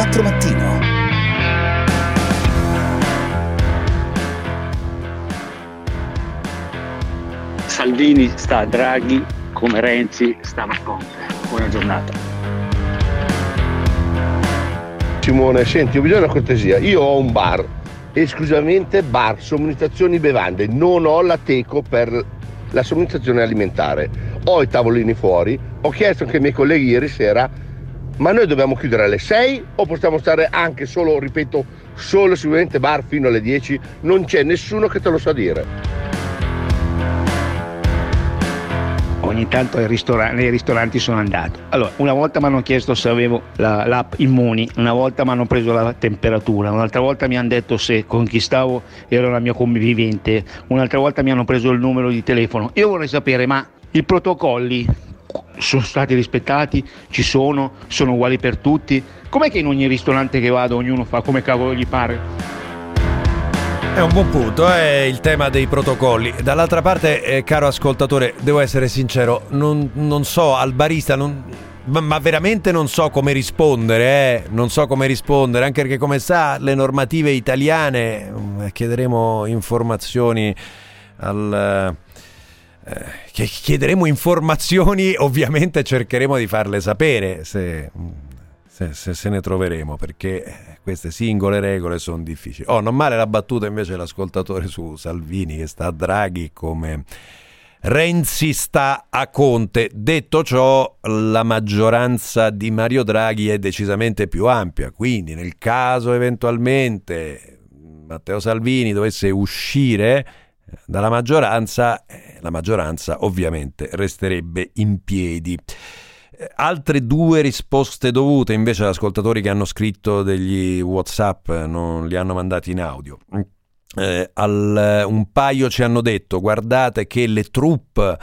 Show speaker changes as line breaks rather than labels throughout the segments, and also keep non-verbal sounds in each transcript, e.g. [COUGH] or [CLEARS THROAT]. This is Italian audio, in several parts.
24 Mattino.
Salvini sta a Draghi come Renzi stava a Conte. Buona giornata.
Simone, senti, ho bisogno di una cortesia. Io ho un bar, esclusivamente bar, somministrazioni bevande, non ho la teco per la somministrazione alimentare. Ho i tavolini fuori, ho chiesto anche ai miei colleghi ieri sera, ma noi dobbiamo chiudere alle 6 o possiamo stare anche solo, ripeto, solo sicuramente bar fino alle 10? Non c'è nessuno che te lo sa dire.
ogni tanto ristora- nei ristoranti sono andato. Allora, una volta mi hanno chiesto se avevo la, l'app Immuni, una volta mi hanno preso la temperatura, un'altra volta mi hanno detto se con chi stavo ero la mia convivente, un'altra volta mi hanno preso il numero di telefono. Io vorrei sapere, ma i protocolli sono stati rispettati? Ci sono? Sono uguali per tutti? Com'è che in ogni ristorante che vado ognuno fa come cavolo gli pare?
È un buon punto, è il tema dei protocolli. Dall'altra parte, eh, caro ascoltatore, devo essere sincero, non, non so al barista, non, ma, ma, veramente non so come rispondere, eh? non so come rispondere, anche perché come sa le normative italiane, eh, chiederemo informazioni al... Eh, chiederemo informazioni, [LAUGHS] ovviamente cercheremo di farle sapere se se, se, se, ne troveremo perché queste singole regole sono difficili. Oh, non male la battuta invece l'ascoltatore su Salvini che sta a Draghi come Renzi sta a Conte. Detto ciò, la maggioranza di Mario Draghi è decisamente più ampia, quindi nel caso eventualmente Matteo Salvini dovesse uscire dalla maggioranza, eh, la maggioranza ovviamente resterebbe in piedi altre due risposte dovute invece ad ascoltatori che hanno scritto degli WhatsApp, non li hanno mandati in audio. Eh, al, un paio ci hanno detto guardate che le truppe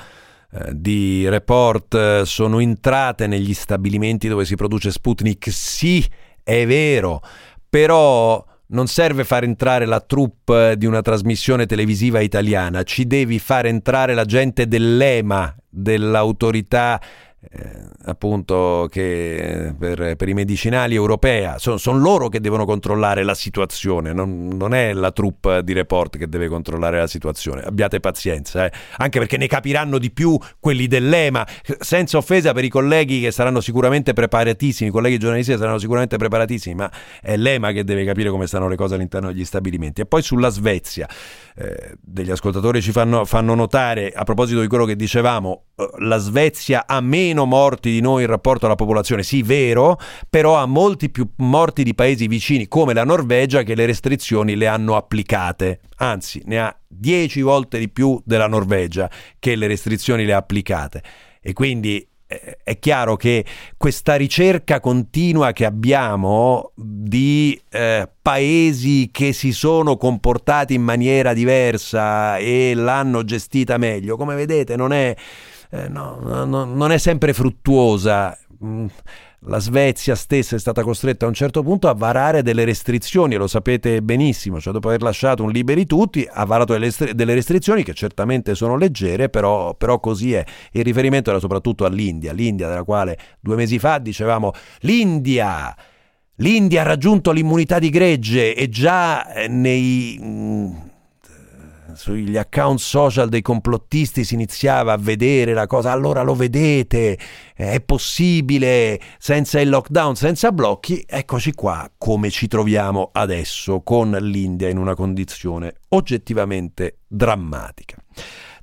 eh, di report eh, sono entrate negli stabilimenti dove si produce Sputnik. Sì, è vero, però non serve far entrare la troupe di una trasmissione televisiva italiana, ci devi far entrare la gente dell'EMA, dell'autorità eh, appunto che per, per, i medicinali europea sono, sono, loro che devono controllare la situazione non, non, è la troupe di report che deve controllare la situazione. Abbiate pazienza eh. anche perché ne capiranno di più quelli dell'EMA senza offesa per i colleghi che saranno sicuramente preparatissimi i colleghi giornalisti saranno sicuramente preparatissimi ma è l'EMA che deve capire come stanno le cose all'interno degli stabilimenti. E poi sulla Svezia eh, degli ascoltatori ci fanno, fanno notare a proposito di quello che dicevamo eh, la Svezia ha meno meno morti di noi in rapporto alla popolazione, sì vero, però ha molti più morti di paesi vicini come la Norvegia che le restrizioni le hanno applicate, anzi ne ha dieci volte di più della Norvegia che le restrizioni le ha applicate. E quindi eh, è chiaro che questa ricerca continua che abbiamo di eh, paesi che si sono comportati in maniera diversa e l'hanno gestita meglio, come vedete non è eh, no, no, non è sempre fruttuosa. Mm, la Svezia stessa è stata costretta a un certo punto a varare delle restrizioni, e lo sapete benissimo, cioè dopo aver lasciato un liberi tutti ha varato delle restrizioni che certamente sono leggere, però, però così è. Il riferimento era soprattutto all'India, l'India della quale due mesi fa dicevamo l'India! L'India ha raggiunto l'immunità di gregge e già eh, nei mm, sugli account social dei complottisti si iniziava a vedere la cosa, allora lo vedete, è possibile senza il lockdown, senza blocchi, eccoci qua come ci troviamo adesso con l'India in una condizione oggettivamente drammatica.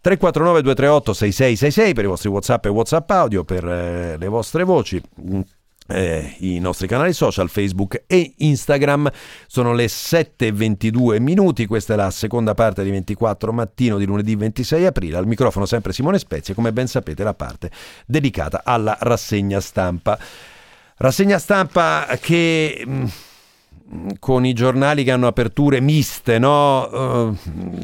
349 238 6666 per i vostri WhatsApp e WhatsApp audio, per eh, le vostre voci eh, i nostri canali social Facebook e Instagram. Sono le 7.22 minuti. Questa è la seconda parte di 24 mattino di lunedì 26 aprile. Al microfono sempre Simone Spezia come ben sapete la parte dedicata alla rassegna stampa. Rassegna stampa che mm, con i giornali che hanno aperture miste no? Uh,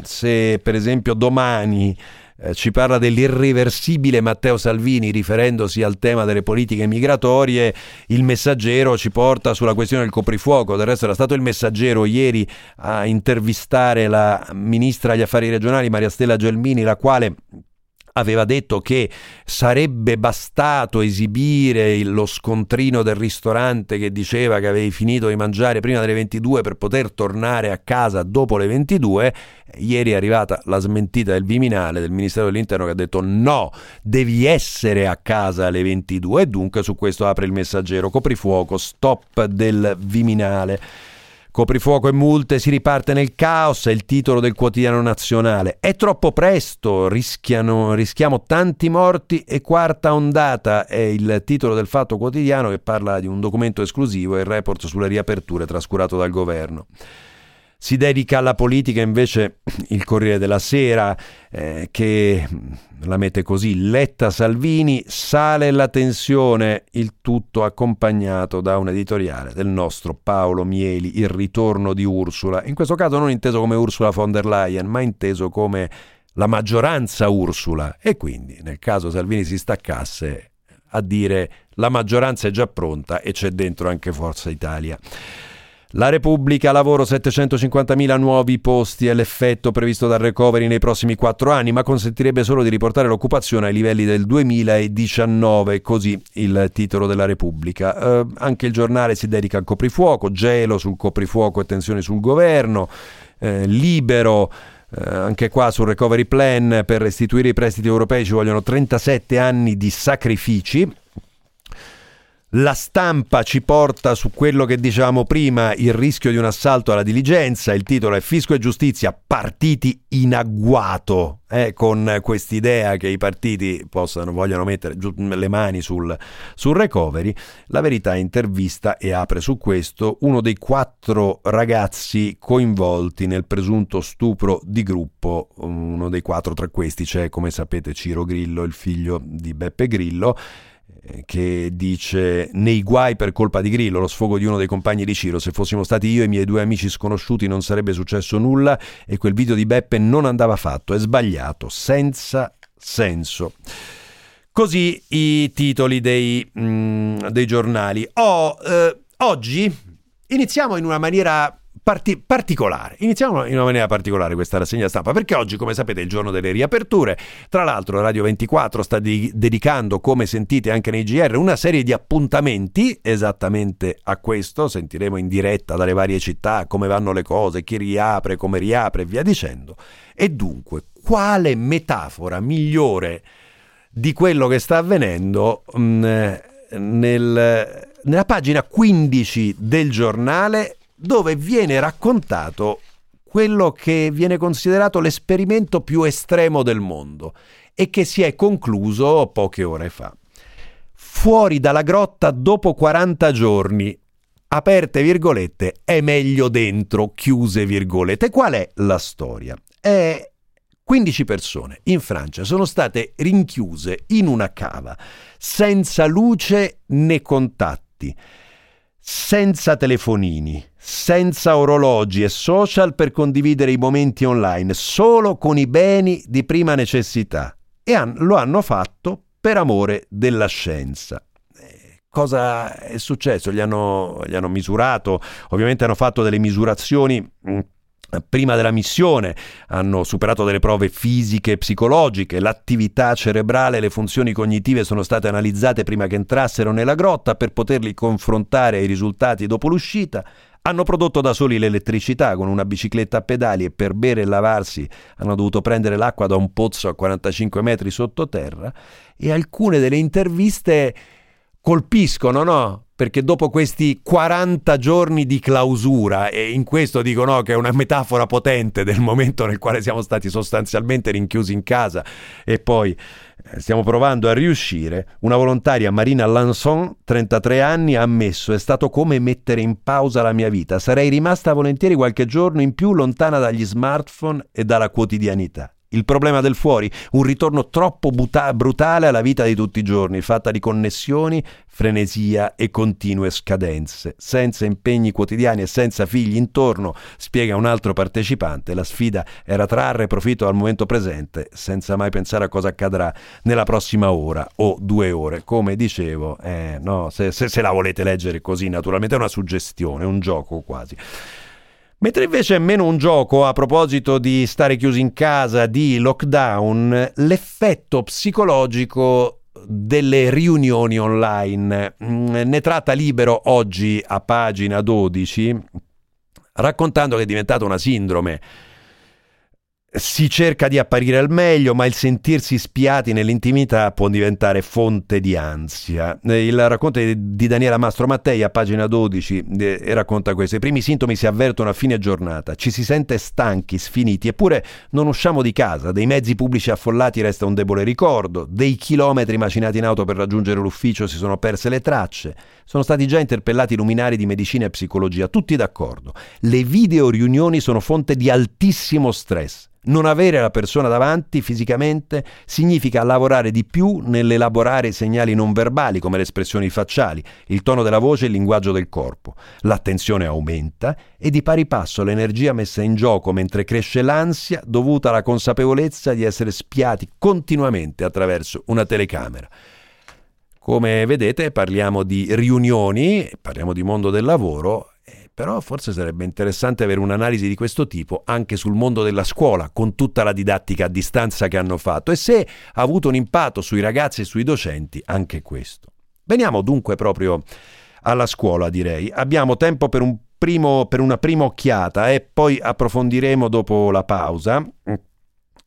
se per esempio domani eh, ci parla dell'irreversibile Matteo Salvini riferendosi al tema delle politiche migratorie, il messaggero ci porta sulla questione del coprifuoco, del resto era stato il messaggero ieri a intervistare la ministra agli affari regionali Maria Stella Gelmini, la quale aveva detto che sarebbe bastato esibire lo scontrino del ristorante che diceva che avevi finito di mangiare prima delle 22 per poter tornare a casa dopo le 22. Ieri è arrivata la smentita del Viminale del Ministero dell'Interno che ha detto no, devi essere a casa alle 22 e dunque su questo apre il messaggero coprifuoco, stop del Viminale. Coprifuoco e multe, si riparte nel caos, è il titolo del quotidiano nazionale. È troppo presto, rischiano, rischiamo tanti morti e quarta ondata è il titolo del Fatto Quotidiano che parla di un documento esclusivo e il report sulle riaperture trascurato dal governo si dedica alla politica invece [CLEARS THROAT] il Corriere della Sera eh, che la mette così Letta Salvini sale la tensione il tutto accompagnato da un editoriale del nostro Paolo Mieli il ritorno di Ursula. In questo caso non inteso come Ursula von der Leyen ma inteso come la maggioranza Ursula. E quindi nel caso Salvini si staccasse a dire la maggioranza è già pronta e c'è dentro anche Forza Italia la Repubblica lavoro 750.000 nuovi posti è l'effetto previsto dal recovery nei prossimi quattro anni, ma consentirebbe solo di riportare l'occupazione ai livelli del 2019, così il titolo della Repubblica. Eh, anche il giornale si dedica al coprifuoco, gelo sul coprifuoco e tensioni sul governo, eh, libero. Eh, anche qua sul recovery plan per restituire i prestiti europei ci vogliono 37 anni di sacrifici la stampa ci porta su quello che dicevamo prima, il rischio di un assalto alla diligenza, il titolo è Fisco e Giustizia, partiti in agguato, eh, con quest'idea che i partiti possano, vogliono mettere le mani sul, sul recovery. La verità intervista e apre su questo uno dei quattro ragazzi coinvolti nel presunto stupro di gruppo, uno dei quattro tra questi c'è come sapete Ciro Grillo, il figlio di Beppe Grillo, che dice nei guai per colpa di Grillo, lo sfogo di uno dei compagni di Ciro, se fossimo stati io e i miei due amici sconosciuti non sarebbe successo nulla e quel video di Beppe non andava fatto, è sbagliato, senza senso. Così i titoli dei, mm, dei giornali. Oh, eh, oggi iniziamo in una maniera parti- particolare. Iniziamo in una maniera particolare questa rassegna stampa perché oggi, come sapete, è il giorno delle riaperture. Tra l'altro, Radio 24 sta di- dedicando, come sentite anche nei GR, una serie di appuntamenti esattamente a questo. Sentiremo in diretta dalle varie città come vanno le cose, chi riapre, come riapre e via dicendo. E dunque, quale metafora migliore di quello che sta avvenendo mh, nel, nella pagina 15 del giornale dove viene raccontato quello che viene considerato l'esperimento più estremo del mondo e che si è concluso poche ore fa. Fuori dalla grotta dopo 40 giorni, aperte virgolette, è meglio dentro, chiuse virgolette. Qual è la storia? È 15 persone in Francia sono state rinchiuse in una cava, senza luce né contatti senza telefonini, senza orologi e social per condividere i momenti online, solo con i beni di prima necessità. E lo hanno fatto per amore della scienza. Eh, cosa è successo? Gli hanno, gli hanno misurato, ovviamente hanno fatto delle misurazioni mm, prima della missione, hanno superato delle prove fisiche e psicologiche, l'attività cerebrale e le funzioni cognitive sono state analizzate prima che entrassero nella grotta per poterli confrontare ai risultati dopo l'uscita. Hanno prodotto da soli l'elettricità con una bicicletta a pedali e per bere e lavarsi hanno dovuto prendere l'acqua da un pozzo a 45 metri sottoterra e alcune delle interviste colpiscono, no? Perché dopo questi 40 giorni di clausura, e in questo dico no, che è una metafora potente del momento nel quale siamo stati sostanzialmente rinchiusi in casa e poi eh, stiamo provando a riuscire, una volontaria Marina Lanson, 33 anni, ha ammesso è stato come mettere in pausa la mia vita, sarei rimasta volentieri qualche giorno in più lontana dagli smartphone e dalla quotidianità. Il problema del fuori, un ritorno troppo buta- brutale alla vita di tutti i giorni, fatta di connessioni, frenesia e continue scadenze. Senza impegni quotidiani e senza figli intorno, spiega un altro partecipante, la sfida era trarre profitto al momento presente, senza mai pensare a cosa accadrà nella prossima ora o due ore. Come dicevo, eh, no, se, se, se la volete leggere così, naturalmente è una suggestione, un gioco quasi. Mentre invece è meno un gioco a proposito di stare chiusi in casa, di lockdown, l'effetto psicologico delle riunioni online. Mm, ne tratta Libero oggi a pagina 12, raccontando che è diventata una sindrome si cerca di apparire al meglio, ma il sentirsi spiati nell'intimità può diventare fonte di ansia. Il racconto di Daniela Mastro Mattei a pagina 12 eh, racconta questo. I primi sintomi si avvertono a fine giornata, ci si sente stanchi, sfiniti, eppure non usciamo di casa, dei mezzi pubblici affollati resta un debole ricordo, dei chilometri macinati in auto per raggiungere l'ufficio si sono perse le tracce, sono stati già interpellati luminari di medicina e psicologia, tutti d'accordo. Le video riunioni sono fonte di altissimo stress. Non avere la persona davanti fisicamente significa lavorare di più nell'elaborare segnali non verbali come le espressioni facciali, il tono della voce e il linguaggio del corpo. L'attenzione aumenta e di pari passo l'energia messa in gioco mentre cresce l'ansia dovuta alla consapevolezza di essere spiati continuamente attraverso una telecamera. Come vedete parliamo di riunioni, parliamo di mondo del lavoro però forse sarebbe interessante avere un'analisi di questo tipo anche sul mondo della scuola, con tutta la didattica a distanza che hanno fatto e se ha avuto un impatto sui ragazzi e sui docenti anche questo. Veniamo dunque proprio alla scuola, direi. Abbiamo tempo per, un primo, per una prima occhiata e poi approfondiremo dopo la pausa.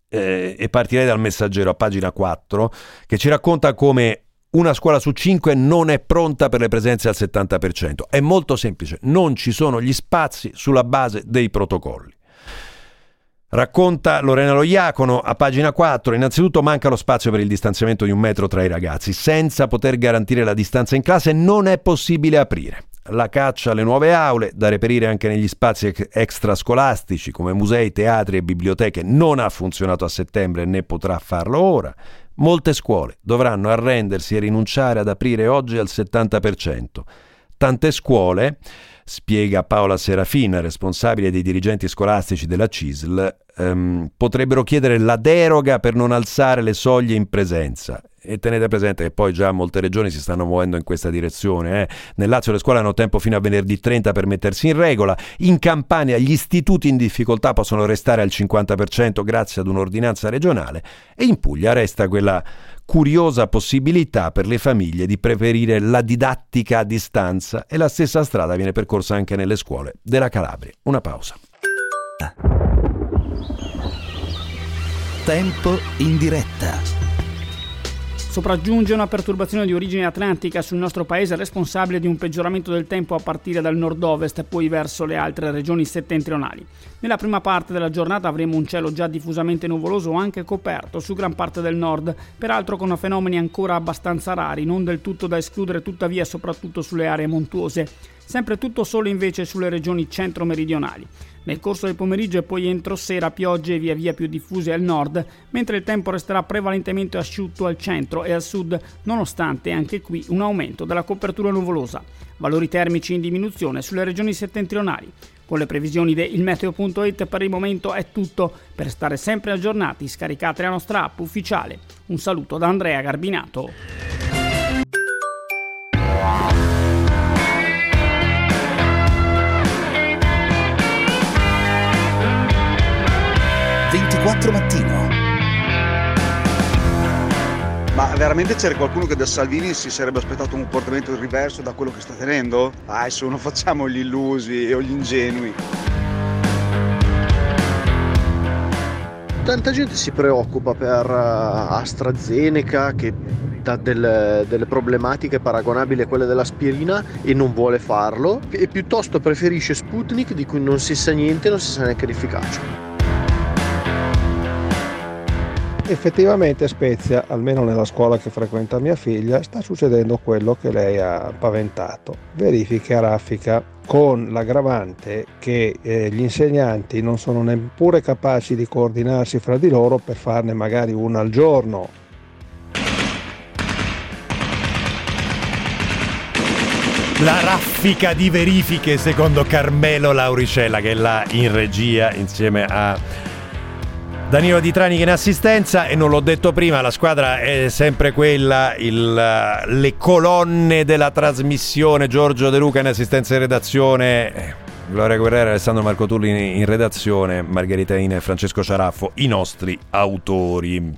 Eh, e partirei dal messaggero a pagina 4 che ci racconta come una scuola su cinque non è pronta per le presenze al 70%. È molto semplice, non ci sono gli spazi sulla base dei protocolli. Racconta Lorena Loiacono a pagina 4, innanzitutto manca lo spazio per il distanziamento di un metro tra i ragazzi. Senza poter garantire la distanza in classe non è possibile aprire. La caccia alle nuove aule, da reperire anche negli spazi extrascolastici come musei, teatri e biblioteche, non ha funzionato a settembre né potrà farlo ora. Molte scuole dovranno arrendersi e rinunciare ad aprire oggi al 70%. Tante scuole, spiega Paola Serafina, responsabile dei dirigenti scolastici della CISL, ehm, potrebbero chiedere la deroga per non alzare le soglie in presenza e tenete presente che poi già molte regioni si stanno muovendo in questa direzione. Eh. Nel Lazio le scuole hanno tempo fino a venerdì 30 per mettersi in regola. In Campania gli istituti in difficoltà possono restare al 50% grazie ad un'ordinanza regionale e in Puglia resta quella curiosa possibilità per le famiglie di preferire la didattica a distanza e la stessa strada viene percorsa anche nelle scuole della Calabria. Una pausa.
Tempo in diretta.
Sopraggiunge una perturbazione di origine atlantica sul nostro paese responsabile di un peggioramento del tempo a partire dal nord-ovest poi verso le altre regioni settentrionali. Nella prima parte della giornata avremo un cielo già diffusamente nuvoloso anche coperto su gran parte del nord, peraltro con fenomeni ancora abbastanza rari, non del tutto da escludere tuttavia soprattutto sulle aree montuose. Sempre tutto solo invece sulle regioni centro-meridionali. Nel corso del pomeriggio e poi entro sera piogge via via più diffuse al nord, mentre il tempo resterà prevalentemente asciutto al centro e al sud, nonostante anche qui un aumento della copertura nuvolosa. Valori termici in diminuzione sulle regioni settentrionali. Con le previsioni di ilmeteo.it per il momento è tutto. Per stare sempre aggiornati scaricate la nostra app ufficiale. Un saluto da Andrea Garbinato.
24 mattino.
Ma veramente c'era qualcuno che da Salvini si sarebbe aspettato un comportamento riverso da quello che sta tenendo? Ah, adesso non facciamo gli illusi o gli ingenui.
Tanta gente si preoccupa per eh, AstraZeneca che dà delle, delle, problematiche paragonabili a quelle dell'aspirina e non vuole farlo e piuttosto preferisce Sputnik di cui non si sa niente e non si sa neanche l'efficacia.
Effettivamente a Spezia, almeno nella scuola che frequenta mia figlia, sta succedendo quello che lei ha paventato. Verifiche a raffica con l'aggravante che eh, gli insegnanti non sono neppure capaci di coordinarsi fra di loro per farne magari una al giorno.
La raffica di verifiche secondo Carmelo Lauricella che è là in regia insieme a Danilo Di Trani in assistenza e non l'ho detto prima, la squadra è sempre quella, il, le colonne della trasmissione, Giorgio De Luca in assistenza e redazione, Gloria Guerrera, Alessandro Marco Tulli in, in redazione, Margherita Ine e Francesco Ciaraffo, i nostri autori.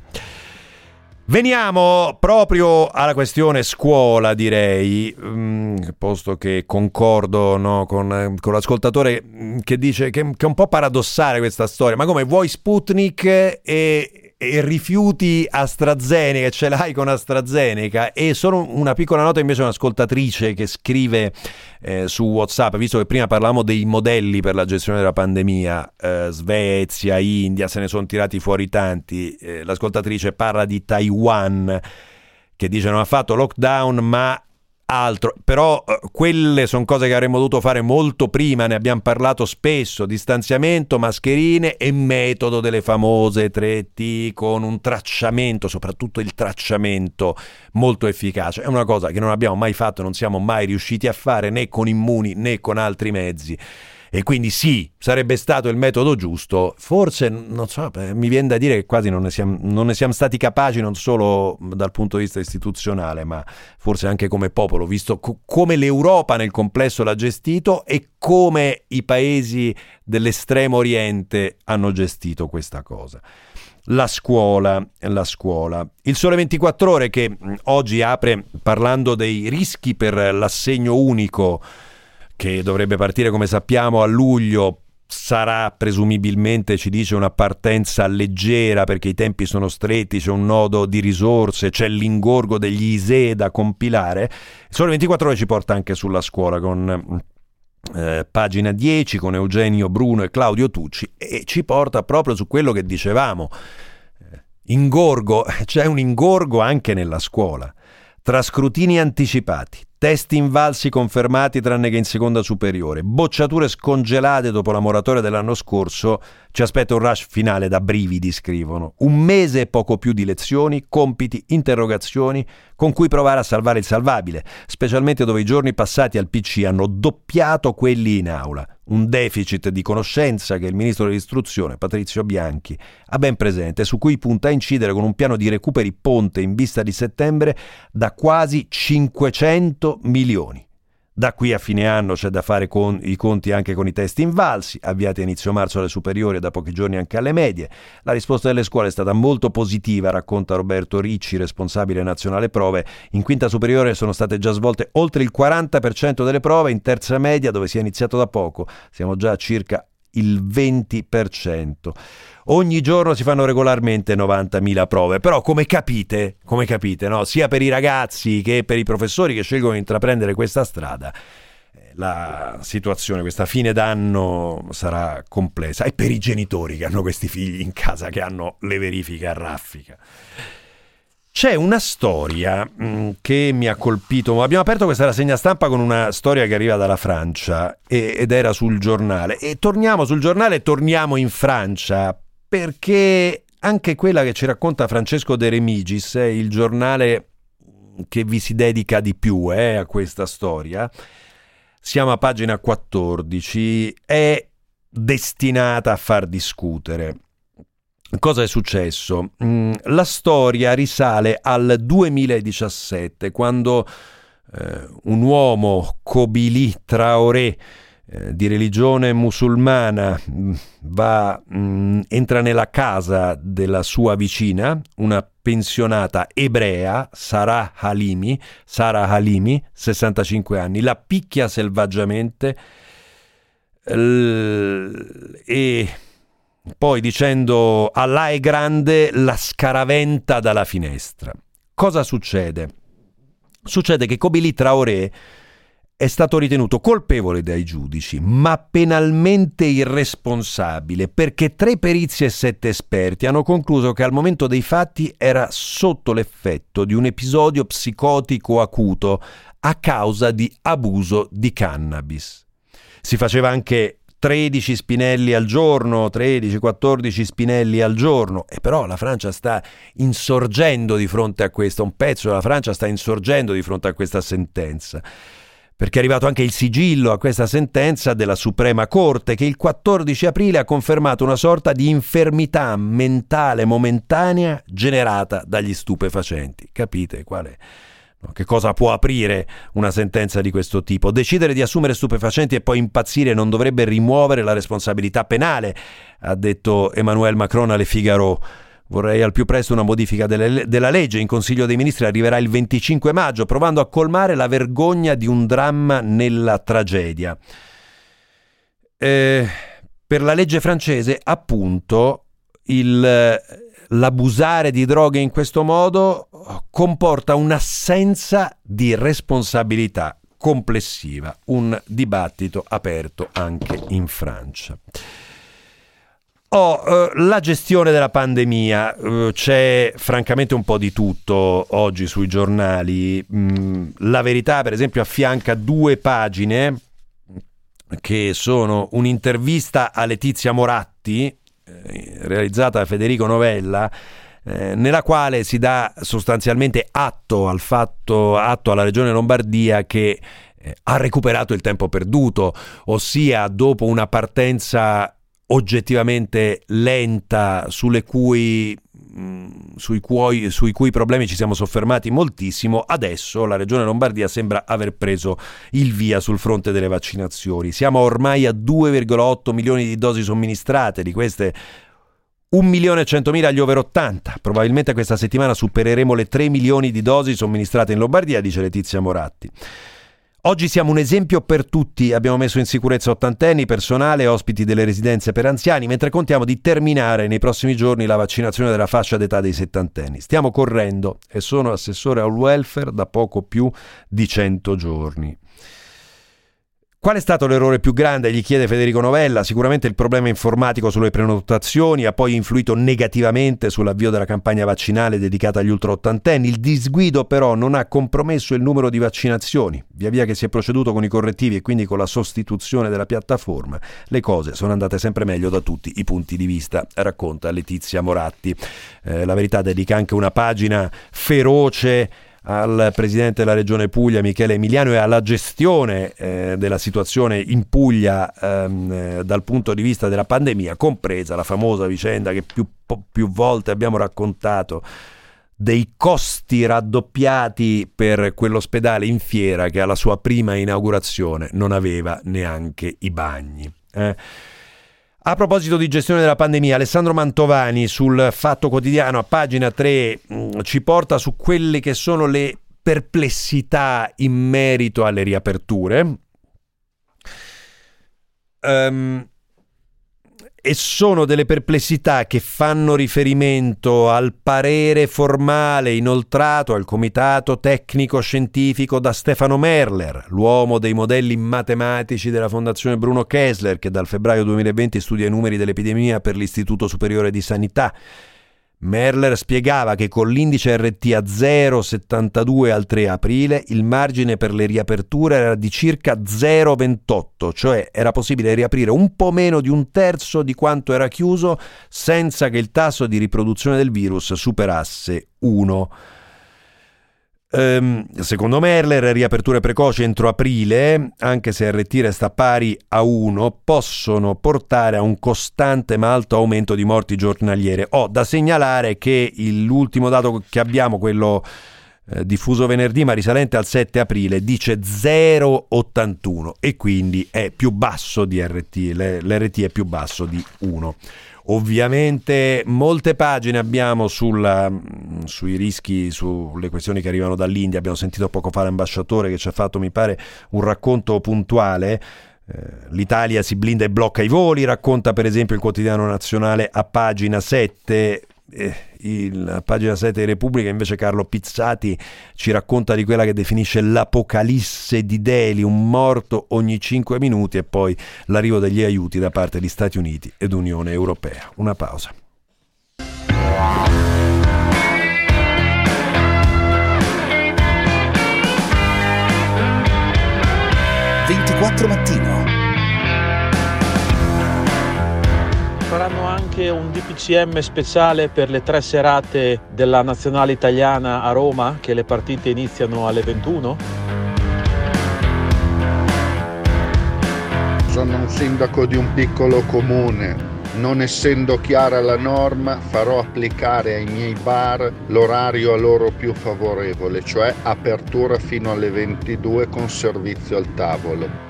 Veniamo proprio alla questione scuola, direi, mm, posto che concordo no, con, con, l'ascoltatore che dice che, che, è un po' paradossale questa storia. Ma come vuoi Sputnik e e rifiuti AstraZeneca, ce l'hai con AstraZeneca? E solo una piccola nota invece un'ascoltatrice che scrive eh, su WhatsApp, visto che prima parlavamo dei modelli per la gestione della pandemia, eh, Svezia, India, se ne sono tirati fuori tanti, eh, l'ascoltatrice parla di Taiwan che dice non ha fatto lockdown ma altro, però eh, quelle sono cose che avremmo dovuto fare molto prima, ne abbiamo parlato spesso, distanziamento, mascherine e metodo delle famose 3T con un tracciamento, soprattutto il tracciamento molto efficace. È una cosa che non abbiamo mai fatto, non siamo mai riusciti a fare né con immuni né con altri mezzi. E quindi sì, sarebbe stato il metodo giusto. Forse, non so, mi viene da dire che quasi non ne, siamo, non ne siamo stati capaci non solo dal punto di vista istituzionale, ma forse anche come popolo, visto co- come l'Europa nel complesso l'ha gestito e come i paesi dell'estremo oriente hanno gestito questa cosa la scuola, la scuola. Il Sole 24 Ore che oggi apre parlando dei rischi per l'assegno unico che dovrebbe partire come sappiamo a luglio sarà presumibilmente, ci dice, una partenza leggera perché i tempi sono stretti, c'è un nodo di risorse, c'è l'ingorgo degli ISE da compilare. Solo 24 ore ci porta anche sulla scuola con eh, pagina 10 con Eugenio Bruno e Claudio Tucci e ci porta proprio su quello che dicevamo. Eh, ingorgo, [LAUGHS] c'è un ingorgo anche nella scuola. Tra scrutini anticipati, Test invalsi confermati tranne che in seconda superiore. Bocciature scongelate dopo la moratoria dell'anno scorso. Ci aspetta un rush finale da brividi, scrivono. Un mese e poco più di lezioni, compiti, interrogazioni con cui provare a salvare il salvabile, specialmente dove i giorni passati al PC hanno doppiato quelli in aula un deficit di conoscenza che il ministro dell'istruzione, Patrizio Bianchi, ha ben presente, su cui punta a incidere con un piano di recuperi ponte in vista di settembre da quasi 500 milioni. Da qui a fine anno c'è da fare con i conti anche con i test invalsi, avviati a inizio marzo alle superiori e da pochi giorni anche alle medie. La risposta delle scuole è stata molto positiva, racconta Roberto Ricci, responsabile nazionale prove. In quinta superiore sono state già svolte oltre il 40% delle prove, in terza media, dove si è iniziato da poco, siamo già a circa il 20%. Ogni giorno si fanno regolarmente 90.000 prove, però come capite, come capite no? sia per i ragazzi che per i professori che scelgono di intraprendere questa strada, eh, la situazione, questa fine d'anno sarà complessa e per i genitori che hanno questi figli in casa che hanno le verifiche a raffica. C'è una storia mm, che mi ha colpito. Abbiamo aperto questa rassegna stampa con una storia che arriva dalla Francia ed era sul giornale. E torniamo sul giornale e torniamo in Francia perché anche quella che ci racconta Francesco De Remigis, il giornale che vi si dedica di più eh, a questa storia, siamo a pagina 14, è destinata a far discutere. Cosa è successo? Mm, la storia risale al 2017, quando eh, un uomo, Kobili Traoré, eh, di religione musulmana mm, va, mh, mm, entra nella casa della sua vicina, una pensionata ebrea, Sarah Halimi, Sara Halimi, 65 anni, la picchia selvaggiamente l- e poi dicendo Allah è grande la scaraventa dalla finestra. Cosa succede? Succede che Kobili Traoré è stato ritenuto colpevole dai giudici, ma penalmente irresponsabile perché tre perizie e sette esperti hanno concluso che al momento dei fatti era sotto l'effetto di un episodio psicotico acuto a causa di abuso di cannabis. Si faceva anche 13 spinelli al giorno, 13-14 spinelli al giorno, e però la Francia sta insorgendo di fronte a questo, un pezzo della Francia sta insorgendo di fronte a questa sentenza perché è arrivato anche il sigillo a questa sentenza della Suprema Corte che il 14 aprile ha confermato una sorta di infermità mentale momentanea generata dagli stupefacenti. Capite qual è? Che cosa può aprire una sentenza di questo tipo? Decidere di assumere stupefacenti e poi impazzire non dovrebbe rimuovere la responsabilità penale, ha detto Emmanuel Macron alle Figaro. Vorrei al più presto una modifica delle, della legge. In Consiglio dei Ministri arriverà il 25 maggio, provando a colmare la vergogna di un dramma nella tragedia. Eh, per la legge francese, appunto, il, l'abusare di droghe in questo modo comporta un'assenza di responsabilità complessiva, un dibattito aperto anche in Francia. Oh, eh, la gestione della pandemia, eh, c'è francamente un po' di tutto oggi sui giornali. Mm, la verità, per esempio, affianca due pagine che sono un'intervista a Letizia Moratti, realizzata da Federico Novella, eh, nella quale si dà sostanzialmente atto al fatto, atto alla Regione Lombardia che eh, ha recuperato il tempo perduto, ossia dopo una partenza oggettivamente lenta cui sui cui, sui cui, problemi ci siamo soffermati moltissimo, adesso la Regione Lombardia sembra aver preso il via sul fronte delle vaccinazioni. Siamo ormai a 2,8 milioni di dosi somministrate, di queste 1 milione e 100 mila agli over 80. Probabilmente questa settimana supereremo le 3 milioni di dosi somministrate in Lombardia, dice Letizia Moratti. Oggi siamo un esempio per tutti, abbiamo messo in sicurezza ottantenni, personale ospiti delle residenze per anziani, mentre contiamo di terminare nei prossimi giorni la vaccinazione della fascia d'età dei settantenni. Stiamo correndo e sono assessore al welfare da poco più di 100 giorni. Qual è stato l'errore più grande? Gli chiede Federico Novella. Sicuramente il problema informatico sulle prenotazioni ha poi influito negativamente sull'avvio della campagna vaccinale dedicata agli ultraottantenni. Il disguido però non ha compromesso il numero di vaccinazioni. Via via che si è proceduto con i correttivi e quindi con la sostituzione della piattaforma, le cose sono andate sempre meglio da tutti i punti di vista, racconta Letizia Moratti. Eh, la verità dedica anche una pagina feroce al presidente della regione Puglia Michele Emiliano e alla gestione eh, della situazione in Puglia ehm, eh, dal punto di vista della pandemia, compresa la famosa vicenda che più, più volte abbiamo raccontato dei costi raddoppiati per quell'ospedale in fiera che alla sua prima inaugurazione non aveva neanche i bagni. Eh. A proposito di gestione della pandemia, Alessandro Mantovani sul Fatto Quotidiano a pagina 3 mm, ci porta su quelle che sono le perplessità in merito alle riaperture. Um, e sono delle perplessità che fanno riferimento al parere formale inoltrato al comitato tecnico scientifico da Stefano Merler, l'uomo dei modelli matematici della Fondazione Bruno Kessler, che dal febbraio 2020 studia i numeri dell'epidemia per l'Istituto Superiore di Sanità Merler spiegava che con l'indice RT a 0,72 al 3 aprile il margine per le riaperture era di circa 0,28, cioè era possibile riaprire un po' meno di un terzo di quanto era chiuso senza che il tasso di riproduzione del virus superasse 1. Ehm, secondo Merler, riaperture precoci entro aprile, anche se RT resta pari a 1, possono portare a un costante ma alto aumento di morti giornaliere. Ho da segnalare che l'ultimo dato che abbiamo, quello eh, diffuso venerdì ma risalente al 7 aprile, dice 0,81 e quindi è più basso di RT, l'RT è più basso di 1. Ovviamente molte pagine abbiamo sulla, mm, sui rischi, sulle questioni che arrivano dall'India. Abbiamo sentito poco fa l'ambasciatore che ci ha fatto, mi pare, un racconto puntuale. Eh, L'Italia si blinda e blocca i voli, racconta per esempio il quotidiano nazionale a pagina 7 eh, il, pagina 7 di Repubblica invece Carlo Pizzati ci racconta di quella che definisce l'apocalisse di Delhi, un morto ogni 5 minuti e poi l'arrivo degli aiuti da parte di Stati Uniti ed Unione Europea. Una pausa.
«24 mattino»
faranno anche un DPCM speciale per le tre serate della nazionale italiana a Roma, che le partite iniziano alle 21?
Sono un sindaco di un piccolo comune. Non essendo chiara la norma, farò applicare ai miei bar l'orario a loro più favorevole, cioè apertura fino alle 22 con servizio al tavolo.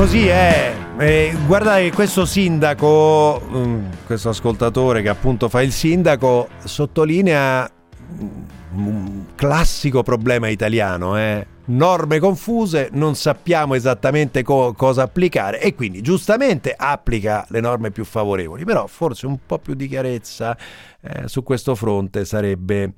Così è. Eh, guardate, questo sindaco, mm, questo ascoltatore che appunto fa il sindaco, sottolinea un classico problema italiano, eh? norme confuse, non sappiamo esattamente co- cosa applicare e quindi giustamente applica le norme più favorevoli, però forse un po' più di chiarezza eh, su questo fronte sarebbe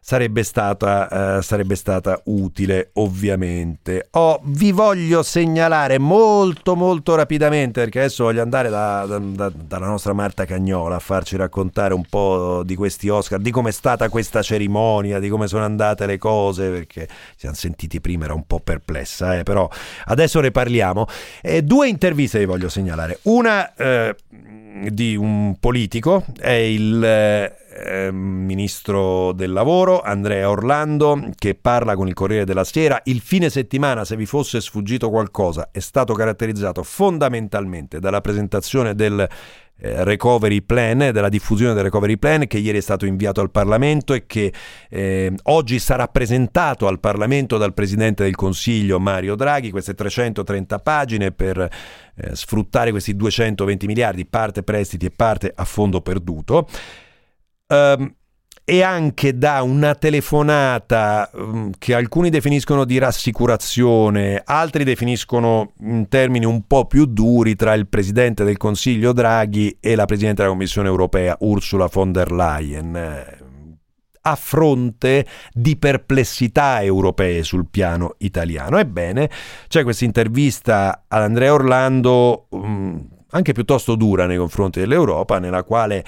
sarebbe stata, uh, sarebbe stata utile ovviamente. Oh, vi voglio segnalare molto molto rapidamente perché adesso voglio andare da, da, da, dalla nostra Marta Cagnola a farci raccontare un po' di questi Oscar, di come è stata questa cerimonia, di come sono andate le cose perché ci siamo sentiti prima era un po' perplessa, eh, però adesso ne parliamo. Eh, due interviste vi voglio segnalare. Una eh, di un politico è il eh, ministro del lavoro Andrea Orlando che parla con il Corriere della Sera. Il fine settimana, se vi fosse sfuggito qualcosa, è stato caratterizzato fondamentalmente dalla presentazione del eh, recovery plan, della diffusione del recovery plan che ieri è stato inviato al Parlamento e che eh, oggi sarà presentato al Parlamento dal Presidente del Consiglio Mario Draghi, queste 330 pagine per eh, sfruttare questi 220 miliardi, parte prestiti e parte a fondo perduto. Um, e anche da una telefonata um, che alcuni definiscono di rassicurazione, altri definiscono in termini un po' più duri tra il Presidente del Consiglio Draghi e la Presidente della Commissione europea Ursula von der Leyen eh, a fronte di perplessità europee sul piano italiano. Ebbene, c'è questa intervista ad Andrea Orlando um, anche piuttosto dura nei confronti dell'Europa, nella quale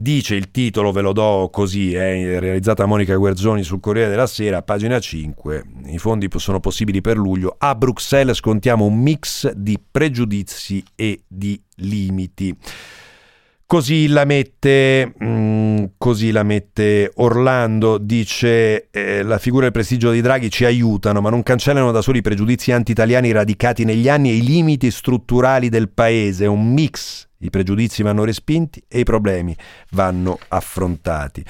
Dice il titolo, ve lo do così, è realizzata Monica Guerzoni sul Corriere della Sera, pagina 5. I fondi sono possibili per luglio. A Bruxelles scontiamo un mix di pregiudizi e di limiti. Così la mette, mm, così la mette Orlando, dice eh, la figura e il prestigio di Draghi ci aiutano ma non cancellano da soli i pregiudizi anti-italiani radicati negli anni e i limiti strutturali del paese, un mix i pregiudizi vanno respinti e i problemi vanno affrontati.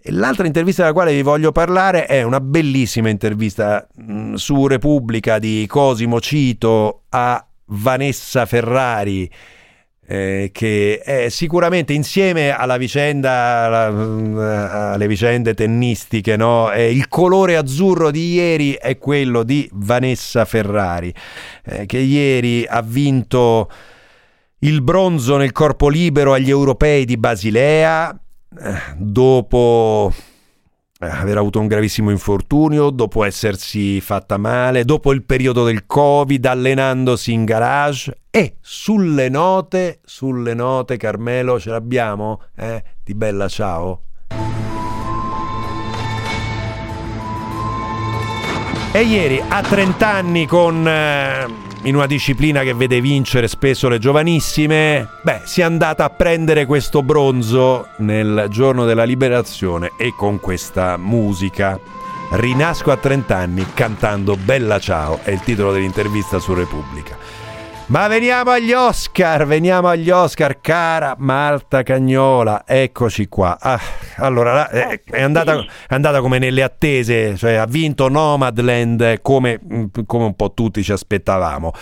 E l'altra intervista della quale vi voglio parlare è una bellissima intervista mh, mm, su Repubblica di Cosimo Cito a Vanessa Ferrari. Eh, che è sicuramente insieme alla vicenda, alla, mm, alle vicende tennistiche, no? eh, il colore azzurro di ieri è quello di Vanessa Ferrari, eh, che ieri ha vinto il bronzo nel corpo libero agli europei di Basilea, eh, dopo eh, aver avuto un gravissimo infortunio, dopo essersi fatta male, dopo il periodo del Covid, allenandosi in garage e sulle note, sulle note Carmelo ce l'abbiamo? Eh? Di bella ciao. E ieri a 30 anni con... Eh, in una disciplina che vede vincere spesso le giovanissime, beh, si è andata a prendere questo bronzo nel giorno della liberazione e con questa musica. Rinasco a 30 anni cantando Bella Ciao, è il titolo dell'intervista su Repubblica. Ma veniamo agli Oscar, veniamo agli Oscar, cara Marta Cagnola, eccoci qua. Ah, allora, è, è, andata, è, andata, come nelle attese, cioè ha vinto Nomadland come, come un po' tutti ci aspettavamo.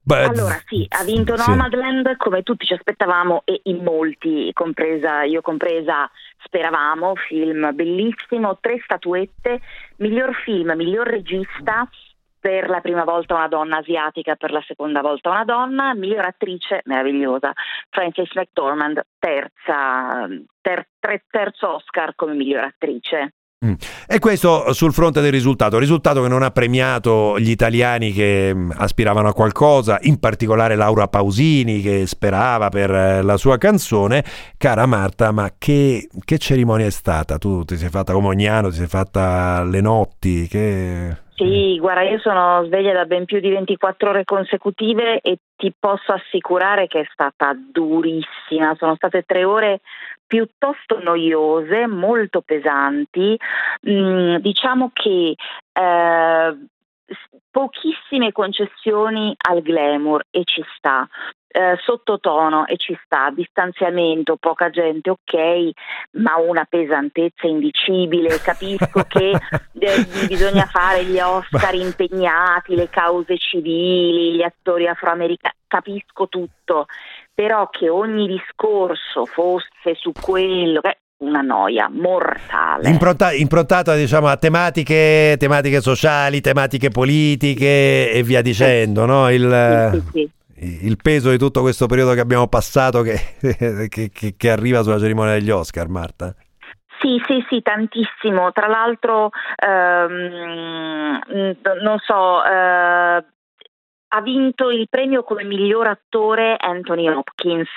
But, allora sì, ha vinto Nomadland sì. come tutti ci aspettavamo e in molti, compresa, io compresa, speravamo, film bellissimo, tre statuette, miglior film, miglior regista per la prima volta una donna asiatica, per la seconda volta una donna, miglior attrice meravigliosa, Frances McDormand, terza, ter, ter, terzo Oscar come miglior attrice.
Mm. E questo sul fronte del risultato, risultato che non ha premiato gli italiani che mm, aspiravano a qualcosa, in particolare Laura Pausini che sperava per eh, la sua canzone. Cara Marta, ma che, che cerimonia è stata? Tu ti sei fatta come ogni anno, ti sei fatta le notti, che...
Sì, guarda, io sono sveglia da ben più di 24 ore consecutive e ti posso assicurare che è stata durissima. Sono state tre ore piuttosto noiose, molto pesanti. Mm, diciamo che eh, pochissime concessioni al glamour e ci sta. Eh, sottotono e ci sta, distanziamento, poca gente, ok, ma una pesantezza indicibile. Capisco [LAUGHS] che eh, bisogna fare gli Oscar impegnati, le cause civili, gli attori afroamericani, capisco tutto, però che ogni discorso fosse su quello, eh, una noia mortale.
Impronta, improntata diciamo, a tematiche, tematiche, sociali, tematiche politiche e via dicendo, no? Il, sì, sì, sì. Il, peso di tutto questo periodo che abbiamo passato che, [LAUGHS] che, che, che arriva sulla cerimonia degli Oscar, Marta.
Sì, sì, sì, tantissimo. Tra l'altro, ehm, non so, eh, ha vinto il premio come miglior attore Anthony Hopkins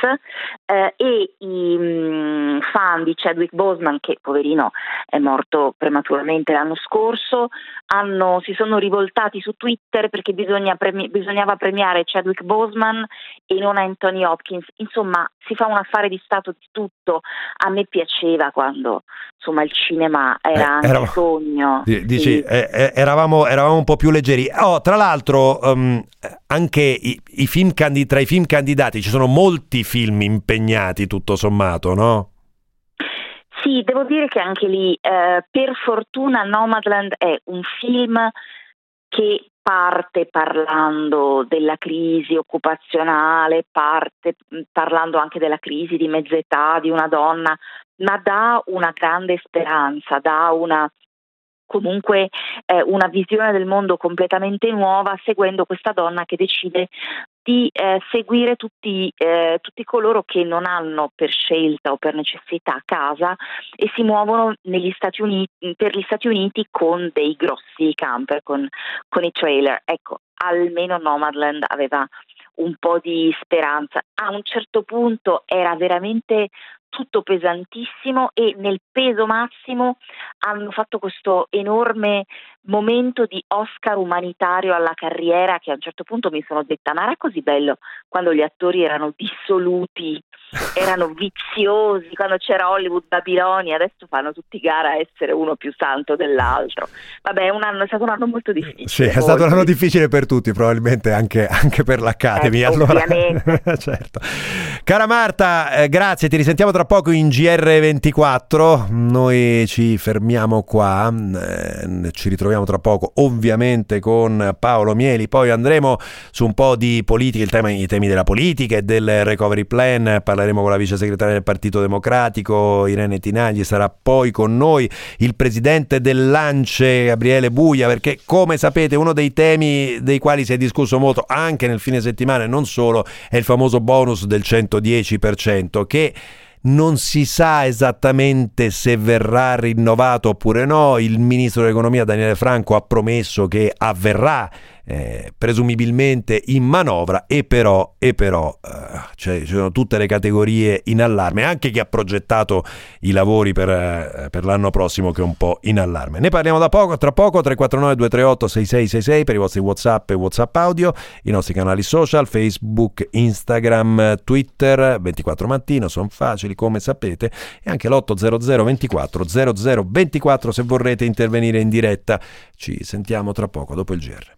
eh, e i mh, mm, fan di Chadwick Boseman, che poverino è morto prematuramente l'anno scorso, hanno, si sono rivoltati su Twitter perché premi- bisognava premiare Chadwick Boseman e non Anthony Hopkins. Insomma, si fa un affare di stato di tutto. A me piaceva quando insomma, il cinema era eh, anche eravamo, sogno.
Dici, sì. eh, eh, eravamo, eravamo, un po' più leggeri. Oh, tra l'altro, um, anche i, i film candid- tra i film candidati ci sono molti film impegnati, tutto sommato, no?
Sì, devo dire che anche lì, eh, per fortuna, Nomadland è un film che parte parlando della crisi occupazionale, parte parlando anche della crisi di mezza età di una donna, ma dà una grande speranza, dà una comunque eh, una visione del mondo completamente nuova seguendo questa donna che decide di eh, seguire tutti, eh, tutti, coloro che non hanno per scelta o per necessità casa e si muovono Uniti, per gli Stati Uniti con dei grossi camper, con, con i trailer. Ecco, almeno Nomadland aveva un po' di speranza. A un certo punto era veramente tutto pesantissimo e nel peso massimo hanno fatto questo enorme momento di Oscar umanitario alla carriera che a un certo punto mi sono detta ma era così bello quando gli attori erano dissoluti, [LAUGHS] erano viziosi, quando c'era Hollywood Babilonia, adesso fanno tutti gara a essere uno più santo dell'altro. Vabbè, un anno, è stato un anno molto difficile.
Sì, è stato un anno difficile per tutti, probabilmente anche, anche per l'Academy. Eh, allora... [LAUGHS] certo. Cara Marta, eh, grazie, ti risentiamo tra poco in GR24, noi ci fermiamo qua, eh, ci ritroviamo tra poco ovviamente con Paolo Mieli, poi andremo su un po' di politica, tema, i temi della politica e del recovery plan, parleremo con la vice segretaria del Partito Democratico Irene Tinagli, sarà poi con noi il presidente dell'Ance Gabriele Buia, perché come sapete uno dei temi dei quali si è discusso molto anche nel fine settimana e non solo è il famoso bonus del 110% che non si sa esattamente se verrà rinnovato oppure no. Il ministro dell'economia Daniele Franco ha promesso che avverrà eh, presumibilmente in manovra e però, e però eh, cioè, ci sono tutte le categorie in allarme, anche chi ha progettato i lavori per, eh, per, l'anno prossimo che è un po' in allarme. Ne parliamo da poco, tra poco 349 238 6666 per i vostri Whatsapp e Whatsapp audio, i nostri canali social, Facebook, Instagram, Twitter, 24 mattino, sono facili come sapete, e anche l'800 24 0024 se vorrete intervenire in diretta. Ci sentiamo tra poco dopo il GR.